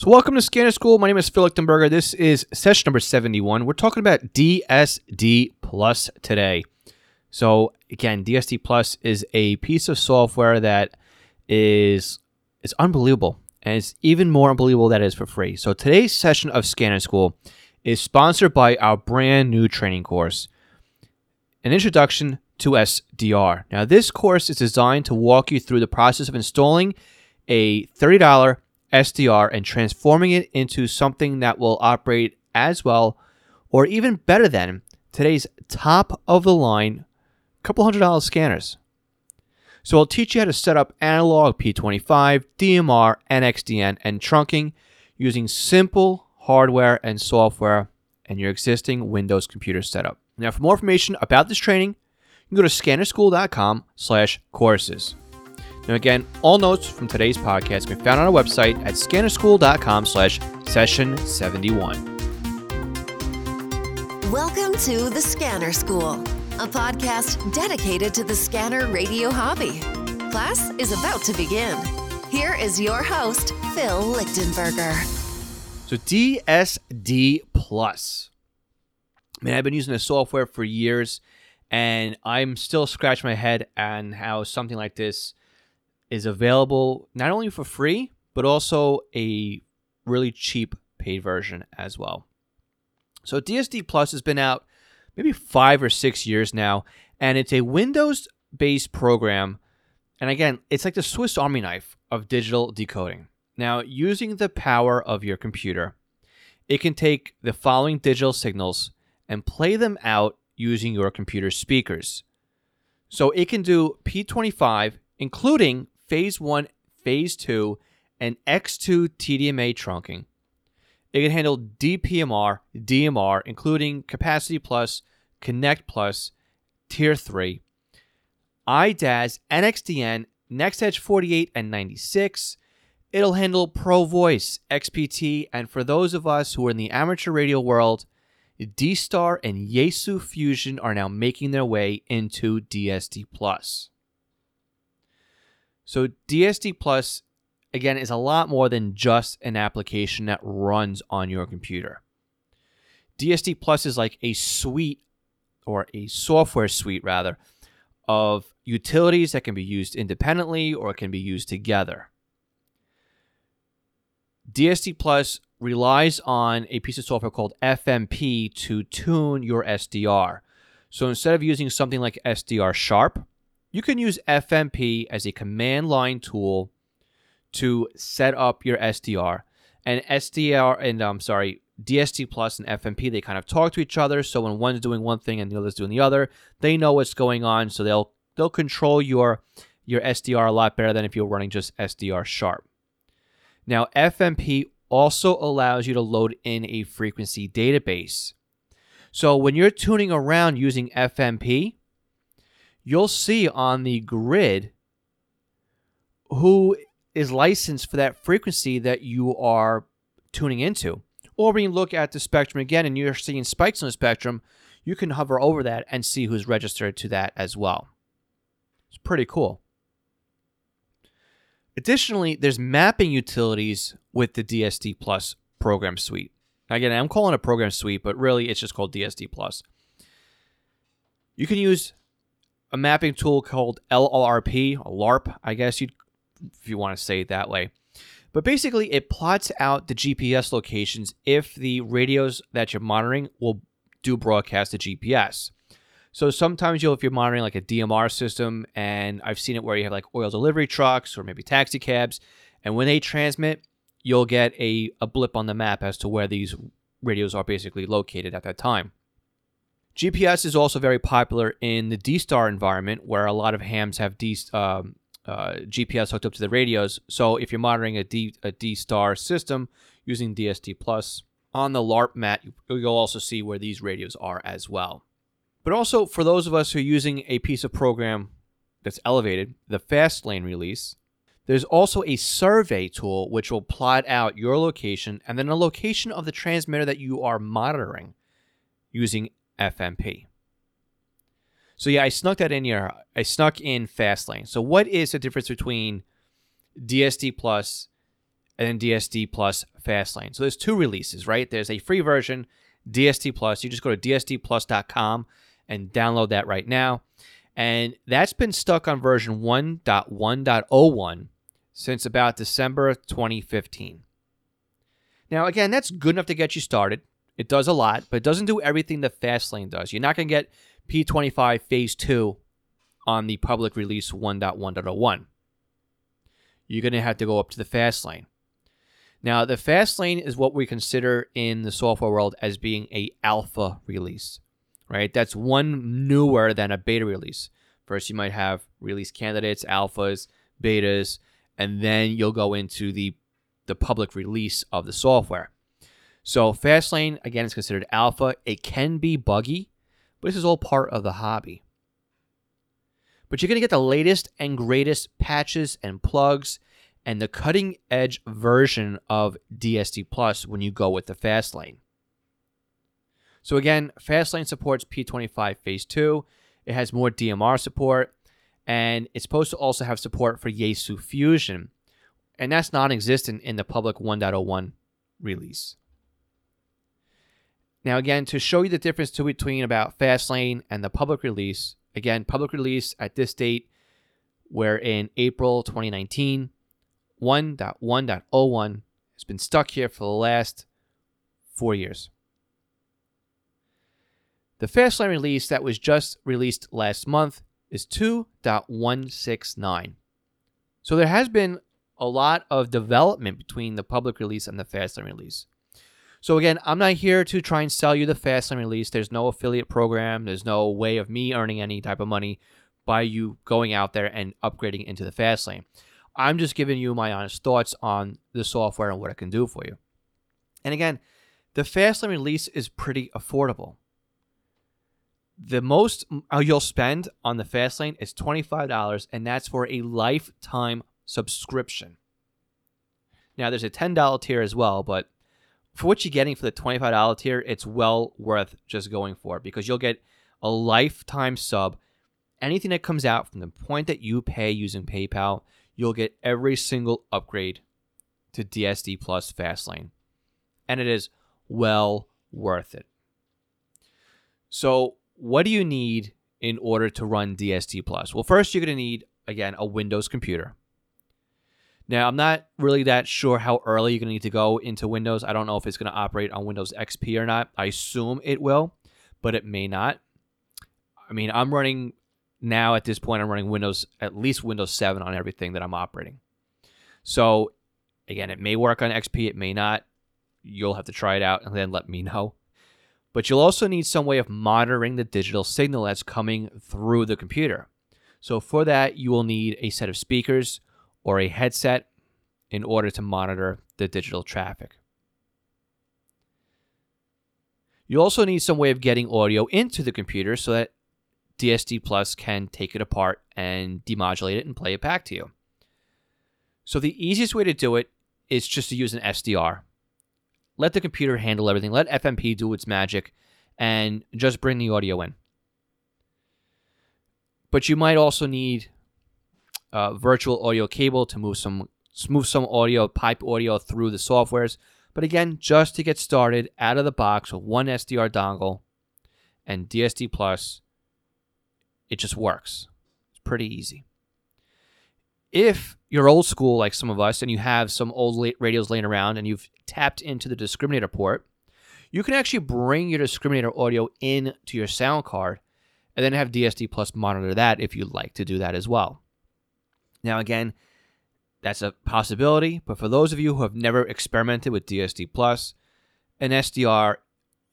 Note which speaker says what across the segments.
Speaker 1: So, welcome to Scanner School. My name is Phil Lichtenberger. This is session number 71. We're talking about DSD Plus today. So, again, DSD Plus is a piece of software that is it's unbelievable, and it's even more unbelievable that it is for free. So, today's session of Scanner School is sponsored by our brand new training course, An Introduction to SDR. Now, this course is designed to walk you through the process of installing a $30 SDR and transforming it into something that will operate as well or even better than today's top of the line couple hundred dollar scanners. So I'll teach you how to set up analog P25, DMR, NXDN, and trunking using simple hardware and software and your existing Windows computer setup. Now, for more information about this training, you can go to scannerschool.com slash courses. Now again, all notes from today's podcast can be found on our website at scannerschool.com slash session 71.
Speaker 2: Welcome to The Scanner School, a podcast dedicated to the scanner radio hobby. Class is about to begin. Here is your host, Phil Lichtenberger.
Speaker 1: So DSD Plus. I mean, I've been using this software for years and I'm still scratching my head on how something like this is available not only for free, but also a really cheap paid version as well. So DSD Plus has been out maybe five or six years now, and it's a Windows based program. And again, it's like the Swiss Army knife of digital decoding. Now, using the power of your computer, it can take the following digital signals and play them out using your computer speakers. So it can do P25, including Phase 1, Phase 2, and X2 TDMA trunking. It can handle DPMR, DMR, including Capacity Plus, Connect Plus, Tier 3, IDAS, NXDN, NexEdge 48 and 96. It'll handle Pro Voice, XPT, and for those of us who are in the amateur radio world, D-Star and Yaesu Fusion are now making their way into DSD Plus. So DSD Plus again is a lot more than just an application that runs on your computer. DSD Plus is like a suite or a software suite rather of utilities that can be used independently or can be used together. DSD Plus relies on a piece of software called FMP to tune your SDR. So instead of using something like SDR Sharp, you can use FMP as a command line tool to set up your SDR. And SDR and I'm um, sorry, DSD Plus and FMP, they kind of talk to each other. So when one's doing one thing and the other's doing the other, they know what's going on. So they'll they'll control your your SDR a lot better than if you're running just SDR sharp. Now FMP also allows you to load in a frequency database. So when you're tuning around using FMP, you'll see on the grid who is licensed for that frequency that you are tuning into. Or when you look at the spectrum again and you're seeing spikes on the spectrum, you can hover over that and see who's registered to that as well. It's pretty cool. Additionally, there's mapping utilities with the DSD Plus program suite. Again, I'm calling it a program suite, but really it's just called DSD Plus. You can use a mapping tool called LRRP, LARP, I guess you'd if you want to say it that way. But basically, it plots out the GPS locations if the radios that you're monitoring will do broadcast to GPS. So sometimes you'll, if you're monitoring like a DMR system, and I've seen it where you have like oil delivery trucks or maybe taxi cabs, and when they transmit, you'll get a, a blip on the map as to where these radios are basically located at that time. GPS is also very popular in the D-Star environment, where a lot of hams have D, um, uh, GPS hooked up to the radios. So if you're monitoring a D a D-Star system using DSD Plus on the LARP mat, you'll also see where these radios are as well. But also for those of us who are using a piece of program that's elevated, the fast lane release, there's also a survey tool which will plot out your location and then a location of the transmitter that you are monitoring using FMP. So yeah, I snuck that in here. I snuck in Fastlane. So what is the difference between DSD Plus and then DSD Plus Fastlane. So there's two releases, right? There's a free version, DSD Plus. You just go to dsdplus.com and download that right now. And that's been stuck on version 1.1.01 since about December 2015. Now, again, that's good enough to get you started. It does a lot, but it doesn't do everything that Fastlane does. You're not going to get P25 Phase 2 on the public release 1.1.01. You're going to have to go up to the fast lane. Now, the fast lane is what we consider in the software world as being a alpha release, right? That's one newer than a beta release. First, you might have release candidates, alphas, betas, and then you'll go into the the public release of the software. So Fastlane again is considered alpha. It can be buggy, but this is all part of the hobby. But you're going to get the latest and greatest patches and plugs and the cutting edge version of DSD Plus when you go with the Fastlane. So again, Fastlane supports P25 Phase 2. It has more DMR support, and it's supposed to also have support for Yaesu Fusion, and that's non-existent in the public 1.01 release. Now, again, to show you the difference between about Fastlane and the public release, again, public release at this date, we're in April 2019. 1.1.01 has been stuck here for the last four years. The Fastlane release that was just released last month is 2.169. So there has been a lot of development between the public release and the Fastlane release. So again, I'm not here to try and sell you the Fastlane release. There's no affiliate program. There's no way of me earning any type of money by you going out there and upgrading into the Fastlane. I'm just giving you my honest thoughts on the software and what it can do for you. And again, the Fastlane release is pretty affordable. The most uh, you'll spend on the Fastlane is $25, and that's for a lifetime subscription. Now, there's a $10 tier as well, but for what you're getting for the $25 tier, it's well worth just going for because you'll get a lifetime sub. Anything that comes out from the point that you pay using PayPal, you'll get every single upgrade to DSD Plus Fastlane. And it is well worth it. So, what do you need in order to run DSD Plus? Well, first, you're going to need, again, a Windows computer. Now, I'm not really that sure how early you're going to need to go into Windows. I don't know if it's going to operate on Windows XP or not. I assume it will, but it may not. I mean, I'm running now at this point, I'm running Windows, at least Windows 7 on everything that I'm operating. So, again, it may work on XP, it may not. You'll have to try it out and then let me know. But you'll also need some way of monitoring the digital signal that's coming through the computer. So, for that, you will need a set of speakers or a headset in order to monitor the digital traffic. You also need some way of getting audio into the computer so that DSD Plus can take it apart and demodulate it and play it back to you. So the easiest way to do it is just to use an SDR. Let the computer handle everything. Let FMP do its magic and just bring the audio in. But you might also need a virtual audio cable to move some move some audio, pipe audio through the softwares. But again, just to get started out of the box with one SDR dongle and DSD Plus it just works. It's pretty easy. If you're old school like some of us and you have some old radios laying around and you've tapped into the discriminator port, you can actually bring your discriminator audio in to your sound card and then have DSD Plus monitor that if you'd like to do that as well. Now, again, that's a possibility, but for those of you who have never experimented with DSD Plus, an SDR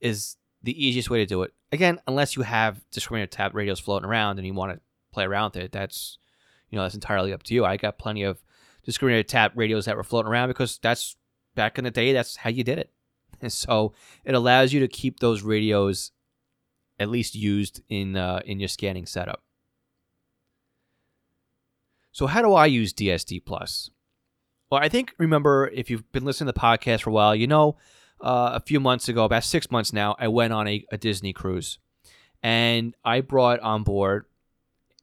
Speaker 1: is the easiest way to do it. Again, unless you have discriminator tap radios floating around and you want to play around with it, that's you know that's entirely up to you. I got plenty of discriminator tap radios that were floating around because that's back in the day. That's how you did it. And so it allows you to keep those radios at least used in uh, in your scanning setup. So how do I use DSD Plus? Well, I think remember if you've been listening to the podcast for a while, you know uh, a few months ago, about six months now, I went on a, a Disney cruise, and I brought on board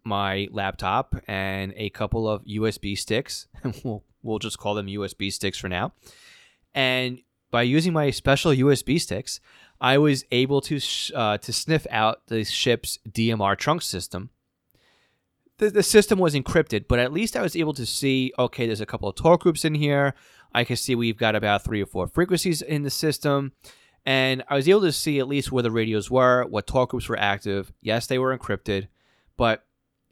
Speaker 1: my laptop and a couple of USB sticks. we'll We'll just call them USB sticks for now. And by using my special USB sticks, I was able to sh- uh, to sniff out the ship's DMR trunk system. The, the system was encrypted, but at least I was able to see okay, there's a couple of talk groups in here. I can see we've got about three or four frequencies in the system. And I was able to see at least where the radios were, what talk groups were active. Yes, they were encrypted, but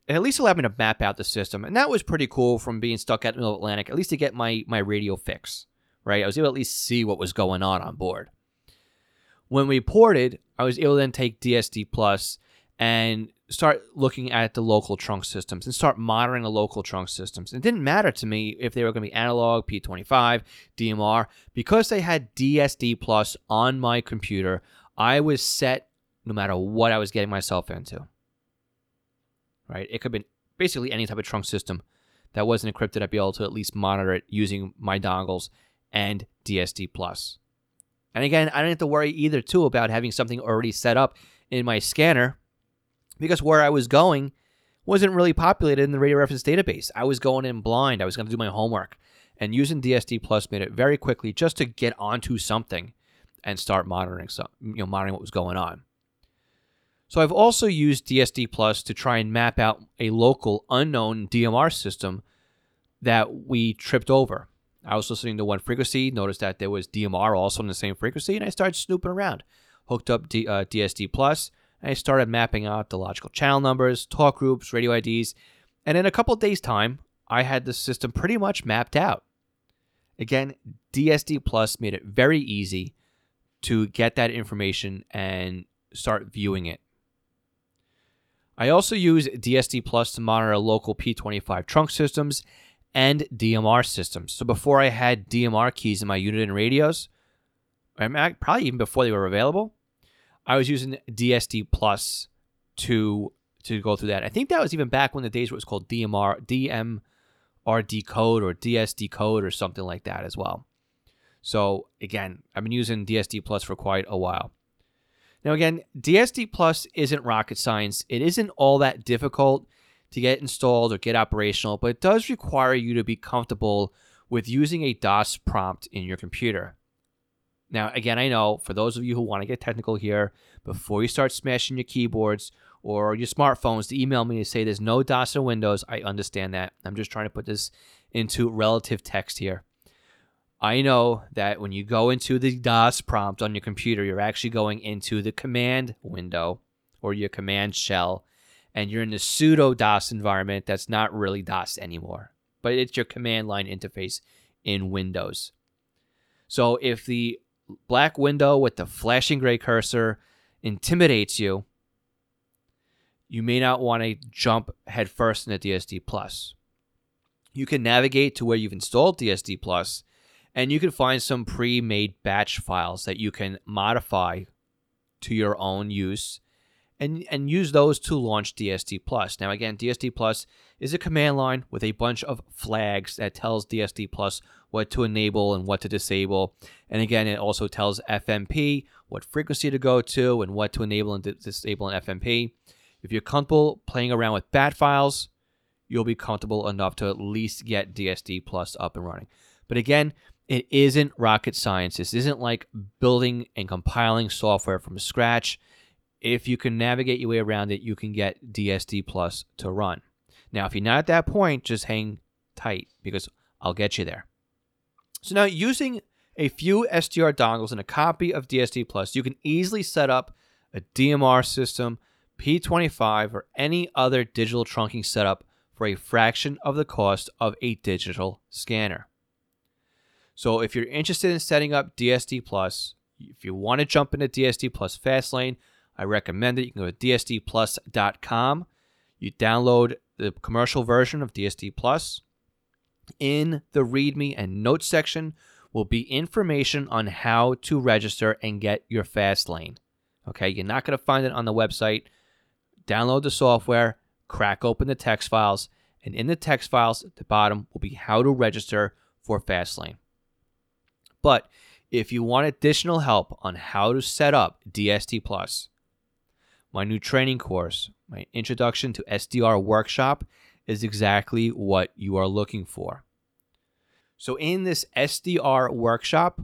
Speaker 1: it at least allowed me to map out the system. And that was pretty cool from being stuck at the middle Atlantic, at least to get my, my radio fix, right? I was able to at least see what was going on on board. When we ported, I was able to then take DSD Plus and start looking at the local trunk systems and start monitoring the local trunk systems. It didn't matter to me if they were going to be analog, P25, DMR, because they had DSD Plus on my computer. I was set no matter what I was getting myself into. Right? It could be basically any type of trunk system that wasn't encrypted. I'd be able to at least monitor it using my dongles and DSD Plus. And again, I didn't have to worry either too about having something already set up in my scanner because where I was going wasn't really populated in the radio reference database. I was going in blind. I was going to do my homework. And using DSD Plus made it very quickly just to get onto something and start monitoring some, you know, monitoring what was going on. So I've also used DSD Plus to try and map out a local unknown DMR system that we tripped over. I was listening to one frequency, noticed that there was DMR also on the same frequency, and I started snooping around. Hooked up D, uh, DSD Plus, I started mapping out the logical channel numbers, talk groups, radio IDs, and in a couple days' time, I had the system pretty much mapped out. Again, DSD Plus made it very easy to get that information and start viewing it. I also use DSD Plus to monitor local P25 trunk systems and DMR systems. So before I had DMR keys in my unit and radios, probably even before they were available, I was using DSD Plus to to go through that. I think that was even back when the days where it was called DMR DMR decode or DSD code or something like that as well. So again, I've been using DSD Plus for quite a while. Now again, DSD Plus isn't rocket science. It isn't all that difficult to get installed or get operational, but it does require you to be comfortable with using a DOS prompt in your computer. Now, again, I know for those of you who want to get technical here, before you start smashing your keyboards or your smartphones to email me to say there's no DOS or Windows, I understand that. I'm just trying to put this into relative text here. I know that when you go into the DOS prompt on your computer, you're actually going into the command window or your command shell, and you're in the pseudo DOS environment that's not really DOS anymore, but it's your command line interface in Windows. So if the black window with the flashing gray cursor intimidates you, you may not want to jump headfirst into DSD Plus. You can navigate to where you've installed DSD Plus, and you can find some pre-made batch files that you can modify to your own use and and use those to launch DSD Plus. Now again, DSD Plus is a command line with a bunch of flags that tells DSD Plus what to enable and what to disable. And again, it also tells FMP what frequency to go to and what to enable and disable in FMP. If you're comfortable playing around with bat files, you'll be comfortable enough to at least get DSD Plus up and running. But again, it isn't rocket science. This isn't like building and compiling software from scratch if you can navigate your way around it, you can get DSD Plus to run. Now, if you're not at that point, just hang tight because I'll get you there. So now using a few SDR dongles and a copy of DSD Plus, you can easily set up a DMR system, P25, or any other digital trunking setup for a fraction of the cost of a digital scanner. So if you're interested in setting up DSD Plus, if you want to jump into DSD Plus Fastlane, I recommend it. You can go to dsdplus.com. You download the commercial version of DSD Plus. In the README and notes section will be information on how to register and get your fast lane. Okay, you're not going to find it on the website. Download the software, crack open the text files, and in the text files at the bottom will be how to register for Fastlane. But if you want additional help on how to set up DSD Plus, my new training course, my introduction to SDR workshop, is exactly what you are looking for. So, in this SDR workshop,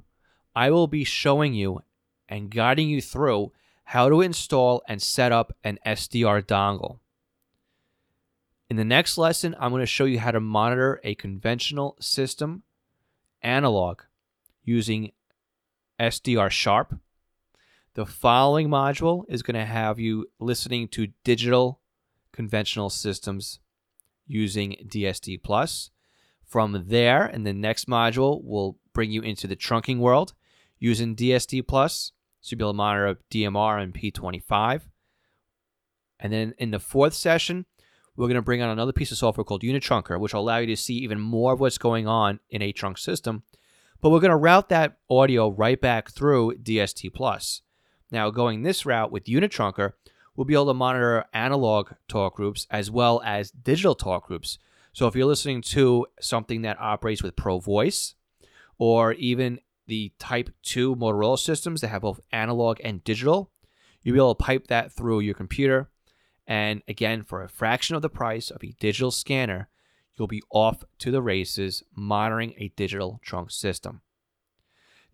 Speaker 1: I will be showing you and guiding you through how to install and set up an SDR dongle. In the next lesson, I'm going to show you how to monitor a conventional system analog using SDR Sharp. The following module is going to have you listening to digital conventional systems using DSD Plus. From there, in the next module, we'll bring you into the trunking world using DSD Plus. So you'll be able to monitor DMR and P25. And then in the fourth session, we're going to bring on another piece of software called Unitrunker, which will allow you to see even more of what's going on in a trunk system. But we're going to route that audio right back through DSD Plus. Now, going this route with Unitrunker, we'll be able to monitor analog talk groups as well as digital talk groups. So if you're listening to something that operates with Pro Voice or even the Type 2 Motorola systems that have both analog and digital, you'll be able to pipe that through your computer. And again, for a fraction of the price of a digital scanner, you'll be off to the races monitoring a digital trunk system.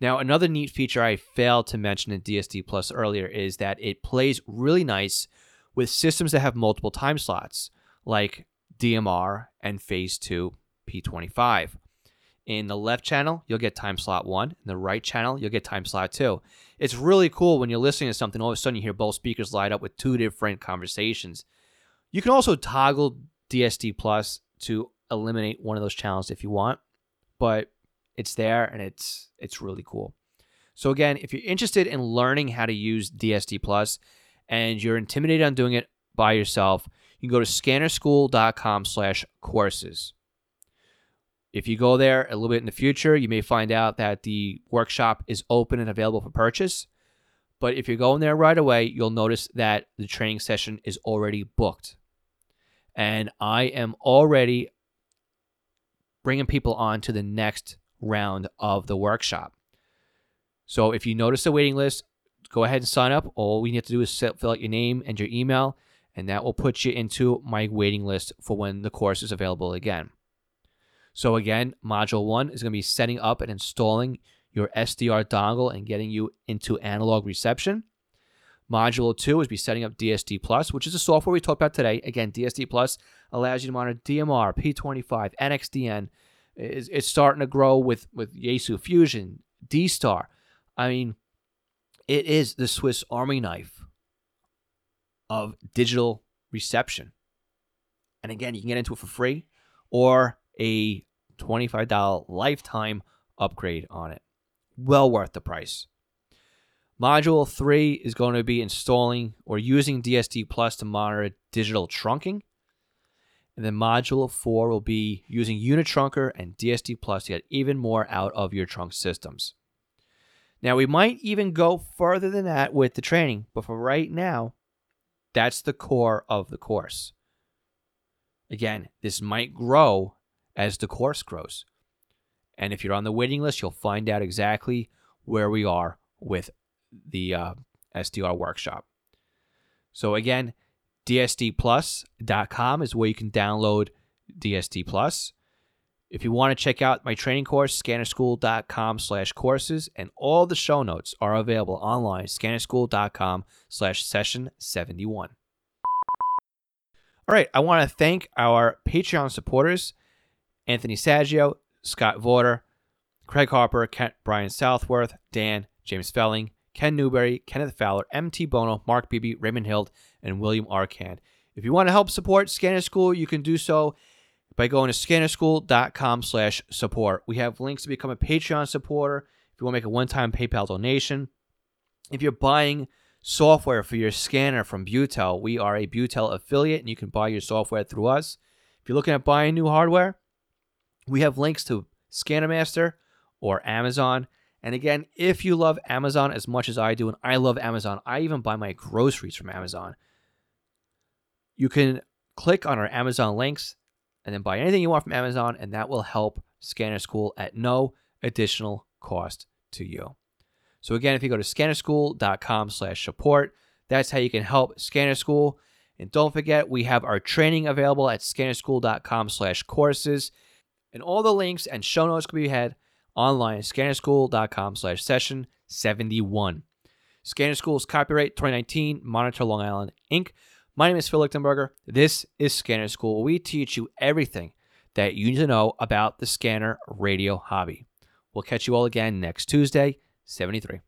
Speaker 1: Now, another neat feature I failed to mention in DSD Plus earlier is that it plays really nice with systems that have multiple time slots, like DMR and Phase 2 P25. In the left channel, you'll get time slot 1. In the right channel, you'll get time slot 2. It's really cool when you're listening to something, all of a sudden you hear both speakers light up with two different conversations. You can also toggle DSD Plus to eliminate one of those channels if you want, but it's there and it's it's really cool. So again, if you're interested in learning how to use DSD Plus and you're intimidated on doing it by yourself, you can go to scannerschool.com/courses. If you go there a little bit in the future, you may find out that the workshop is open and available for purchase. But if you're going there right away, you'll notice that the training session is already booked. And I am already bringing people on to the next round of the workshop. So if you notice the waiting list, go ahead and sign up. All we need to do is fill out your name and your email, and that will put you into my waiting list for when the course is available again. So again, module one is going to be setting up and installing your SDR dongle and getting you into analog reception. Module two is be setting up DSD Plus, which is the software we talked about today. Again, DSD Plus allows you to monitor DMR, P25, NXDN, it's, starting to grow with with Yaesu Fusion, D Star. I mean, it is the Swiss Army knife of digital reception. And again, you can get into it for free or a $25 lifetime upgrade on it. Well worth the price. Module 3 is going to be installing or using DSD Plus to monitor digital trunking. And then module four will be using Unitrunker and DSD Plus to get even more out of your trunk systems. Now, we might even go further than that with the training, but for right now, that's the core of the course. Again, this might grow as the course grows. And if you're on the waiting list, you'll find out exactly where we are with the uh, SDR workshop. So, again, DSDplus.com is where you can download DSD Plus. If you want to check out my training course, scannerschool.com slash courses, and all the show notes are available online, scannerschool.com slash session 71. All right, I want to thank our Patreon supporters, Anthony Saggio, Scott Vorder, Craig Harper, Kent Brian Southworth, Dan, James Felling, Ken Newberry, Kenneth Fowler, MT Bono, Mark Beebe, Raymond Hild, and William Arcand. If you want to help support Scanner School, you can do so by going to scannerschool.com slash support. We have links to become a Patreon supporter if you want to make a one-time PayPal donation. If you're buying software for your scanner from Butel, we are a Butel affiliate, and you can buy your software through us. If you're looking at buying new hardware, we have links to ScannerMaster or Amazon. And again, if you love Amazon as much as I do, and I love Amazon, I even buy my groceries from Amazon. You can click on our Amazon links and then buy anything you want from Amazon, and that will help Scanner School at no additional cost to you. So again, if you go to scannerschool.com slash support, that's how you can help Scanner School. And don't forget, we have our training available at scannerschool.com slash courses. And all the links and show notes can be had online at scannerschool.com slash session 71. Scanner School's copyright 2019, Monitor Long Island, Inc. My name is Phil Lichtenberger. This is Scanner School, we teach you everything that you need to know about the scanner radio hobby. We'll catch you all again next Tuesday, 73.